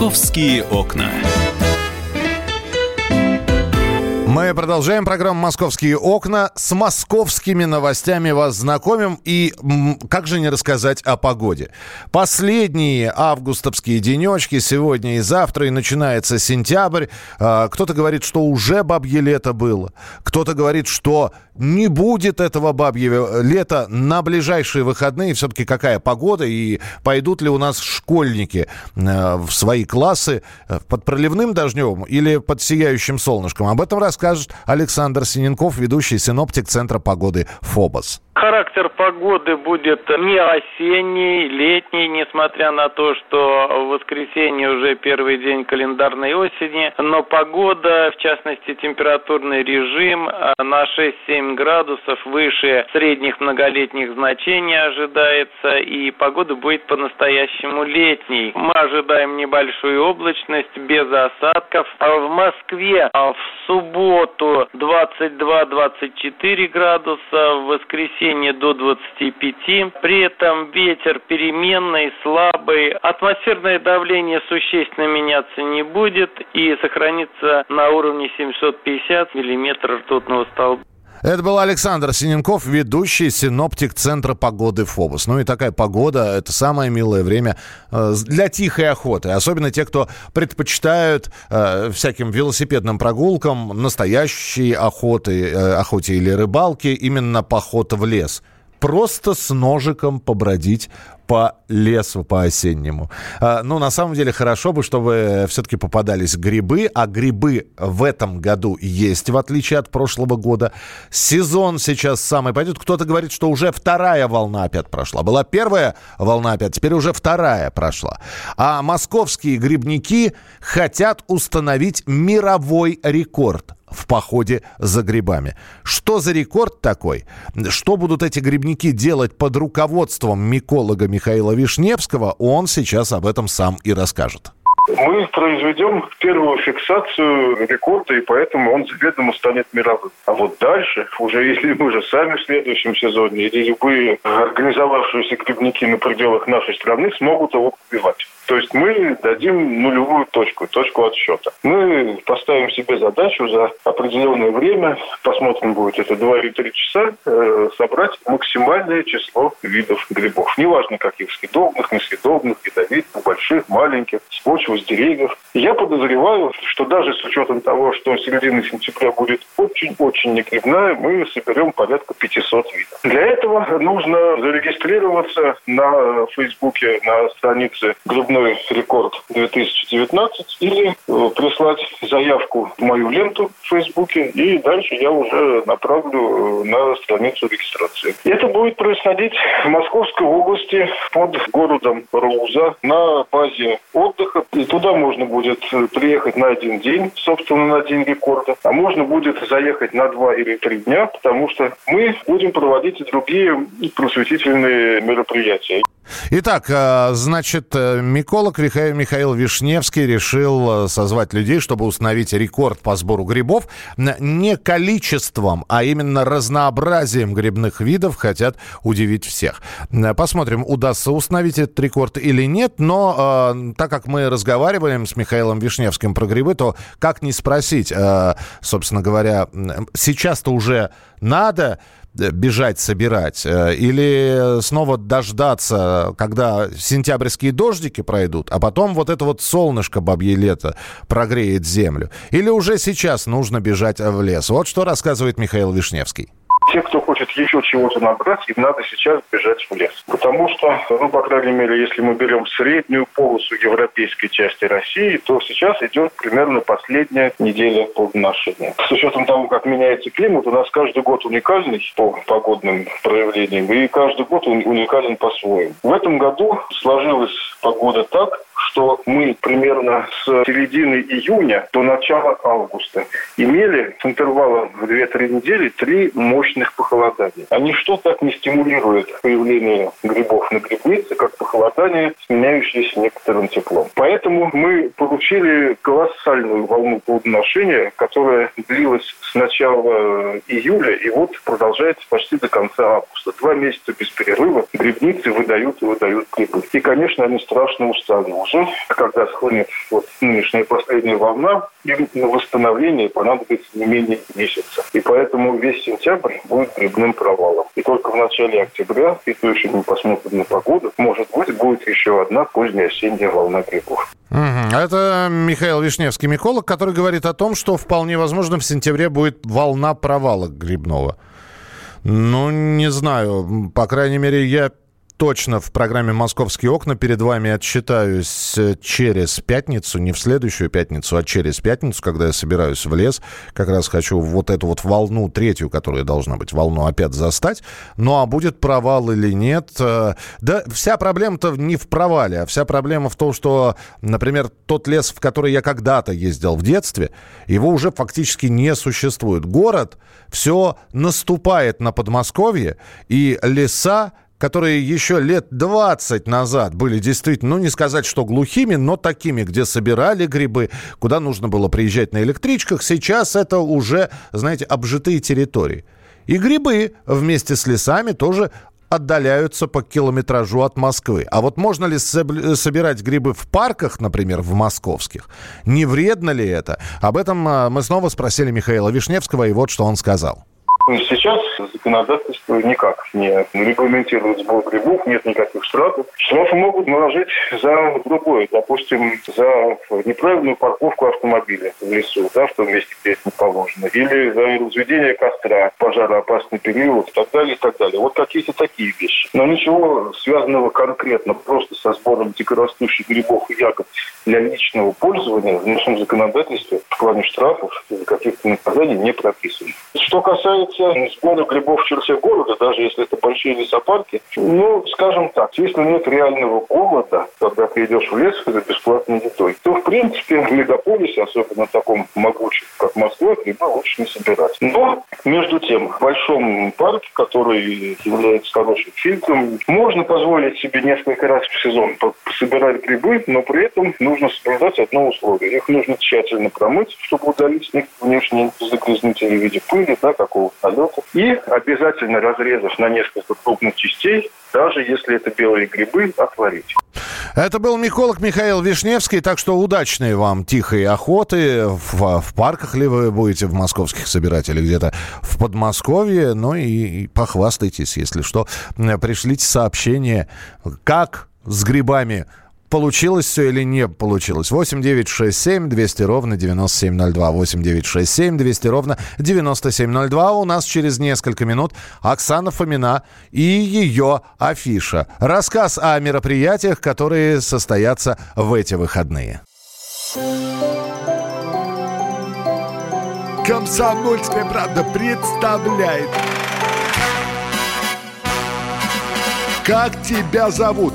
«Московские окна». Мы продолжаем программу «Московские окна». С московскими новостями вас знакомим. И как же не рассказать о погоде? Последние августовские денечки сегодня и завтра, и начинается сентябрь. А, кто-то говорит, что уже бабье лето было. Кто-то говорит, что не будет этого бабьего лета на ближайшие выходные. Все-таки какая погода и пойдут ли у нас школьники э, в свои классы э, под проливным дождем или под сияющим солнышком? Об этом расскажем расскажет Александр Синенков, ведущий синоптик Центра погоды «Фобос». Характер погоды будет не осенний, летний, несмотря на то, что в воскресенье уже первый день календарной осени, но погода, в частности температурный режим э, на 6-7 градусов выше средних многолетних значений ожидается, и погода будет по-настоящему летней. Мы ожидаем небольшую облачность без осадков. А в Москве а в субботу 22-24 градуса, в воскресенье до 25. При этом ветер переменный, слабый. Атмосферное давление существенно меняться не будет и сохранится на уровне 750 миллиметров ртутного столба. Это был Александр Синенков, ведущий синоптик Центра погоды ФОБОС. Ну и такая погода – это самое милое время э, для тихой охоты. Особенно те, кто предпочитают э, всяким велосипедным прогулкам, настоящей охоты, э, охоте или рыбалке, именно поход в лес – просто с ножиком побродить по лесу по-осеннему. А, ну, на самом деле, хорошо бы, чтобы все-таки попадались грибы, а грибы в этом году есть, в отличие от прошлого года. Сезон сейчас самый пойдет. Кто-то говорит, что уже вторая волна опять прошла. Была первая волна опять, теперь уже вторая прошла. А московские грибники хотят установить мировой рекорд – в походе за грибами. Что за рекорд такой? Что будут эти грибники делать под руководством миколога Михаила Вишневского, он сейчас об этом сам и расскажет. Мы произведем первую фиксацию рекорда, и поэтому он заведомо станет мировым. А вот дальше, уже если мы же сами в следующем сезоне, или любые организовавшиеся грибники на пределах нашей страны смогут его побивать. То есть мы дадим нулевую точку, точку отсчета. Мы поставим себе задачу за определенное время, посмотрим, будет это 2 или 3 часа, э, собрать максимальное число видов грибов. Неважно, каких съедобных, несъедобных, ядовитых, больших, маленьких, с почвы, с деревьев. я подозреваю, что даже с учетом того, что середина сентября будет очень-очень негрибная, мы соберем порядка 500 видов. Для этого нужно зарегистрироваться на Фейсбуке, на странице грибной очередной рекорд 2019 или э, прислать заявку в мою ленту в Фейсбуке, и дальше я уже направлю э, на страницу регистрации. Это будет происходить в Московской области под городом Руза на базе отдыха. И туда можно будет э, приехать на один день, собственно, на день рекорда, а можно будет заехать на два или три дня, потому что мы будем проводить и другие просветительные мероприятия. Итак, значит, Миколог Михаил Вишневский решил э, созвать людей, чтобы установить рекорд по сбору грибов. Не количеством, а именно разнообразием грибных видов хотят удивить всех. Посмотрим, удастся установить этот рекорд или нет. Но э, так как мы разговариваем с Михаилом Вишневским про грибы, то как не спросить, э, собственно говоря, сейчас-то уже надо Э, бежать собирать? Э, или снова дождаться, когда сентябрьские дождики пройдут, а потом вот это вот солнышко бабье лето прогреет землю? Или уже сейчас нужно бежать в лес? Вот что рассказывает Михаил Вишневский. Те, кто хочет еще чего-то набрать, им надо сейчас бежать в лес. Потому что, ну, по крайней мере, если мы берем среднюю полосу европейской части России, то сейчас идет примерно последняя неделя плодоношения. С учетом того, как меняется климат, у нас каждый год уникальный по погодным проявлениям, и каждый год он уникален по-своему. В этом году сложилась погода так, что мы примерно с середины июня до начала августа имели с интервалом в 2-3 недели три мощных похолодания. Они что так не стимулируют появление грибов на грибнице, как похолодание, сменяющееся некоторым теплом. Поэтому мы получили колоссальную волну плодоношения, которая длилась с начала июля и вот продолжается почти до конца августа. Два месяца без перерыва грибницы выдают и выдают грибы. И, конечно, они страшно устали. Уже когда схлынет вот нынешняя последняя волна, им на восстановление понадобится не менее месяца. И поэтому весь сентябрь будет грибным провалом. И только в начале октября, и то еще не посмотрим на погоду, может быть, будет еще одна поздняя осенняя волна грибов. Это Михаил Вишневский, миколог, который говорит о том, что вполне возможно в сентябре будет волна провала грибного. Ну, не знаю. По крайней мере, я точно в программе «Московские окна» перед вами отчитаюсь э, через пятницу, не в следующую пятницу, а через пятницу, когда я собираюсь в лес. Как раз хочу вот эту вот волну, третью, которая должна быть, волну опять застать. Ну, а будет провал или нет? Э, да вся проблема-то не в провале, а вся проблема в том, что, например, тот лес, в который я когда-то ездил в детстве, его уже фактически не существует. Город все наступает на Подмосковье, и леса которые еще лет 20 назад были действительно, ну не сказать, что глухими, но такими, где собирали грибы, куда нужно было приезжать на электричках, сейчас это уже, знаете, обжитые территории. И грибы вместе с лесами тоже отдаляются по километражу от Москвы. А вот можно ли собирать грибы в парках, например, в московских? Не вредно ли это? Об этом а, мы снова спросили Михаила Вишневского, и вот что он сказал. Сейчас законодательство никак не регламентирует сбор грибов, нет никаких штрафов. Штрафы могут наложить за другое, допустим, за неправильную парковку автомобиля в лесу, да, в том месте, где это не положено, или за разведение костра, пожароопасный период и так далее, и так далее. Вот какие-то такие вещи. Но ничего связанного конкретно просто со сбором дикорастущих грибов и ягод для личного пользования в нашем законодательстве в плане штрафов или каких-то наказаний не прописано. Что касается касается сбора грибов в черте города, даже если это большие лесопарки, ну, скажем так, если нет реального голода, когда ты идешь в лес за бесплатной едой, то, в принципе, в мегаполисе, особенно в таком могучем, как Москва, грибы лучше не собирать. Но, между тем, в большом парке, который является хорошим фильтром, можно позволить себе несколько раз в сезон собирать грибы, но при этом нужно соблюдать одно условие. Их нужно тщательно промыть, чтобы удалить некоторые внешние загрязнители в виде пыли, да, какого полетов. И обязательно разрезав на несколько крупных частей, даже если это белые грибы, отварить. Это был миколог Михаил Вишневский, так что удачной вам тихой охоты. В, в парках ли вы будете в московских собирать или где-то в Подмосковье. Ну и, и похвастайтесь, если что. Пришлите сообщение, как с грибами получилось все или не получилось. 8 9 6 7 200 ровно 9702. 8 9 6 7 200 ровно 9702. У нас через несколько минут Оксана Фомина и ее афиша. Рассказ о мероприятиях, которые состоятся в эти выходные. Комсомольская правда представляет. Как тебя зовут?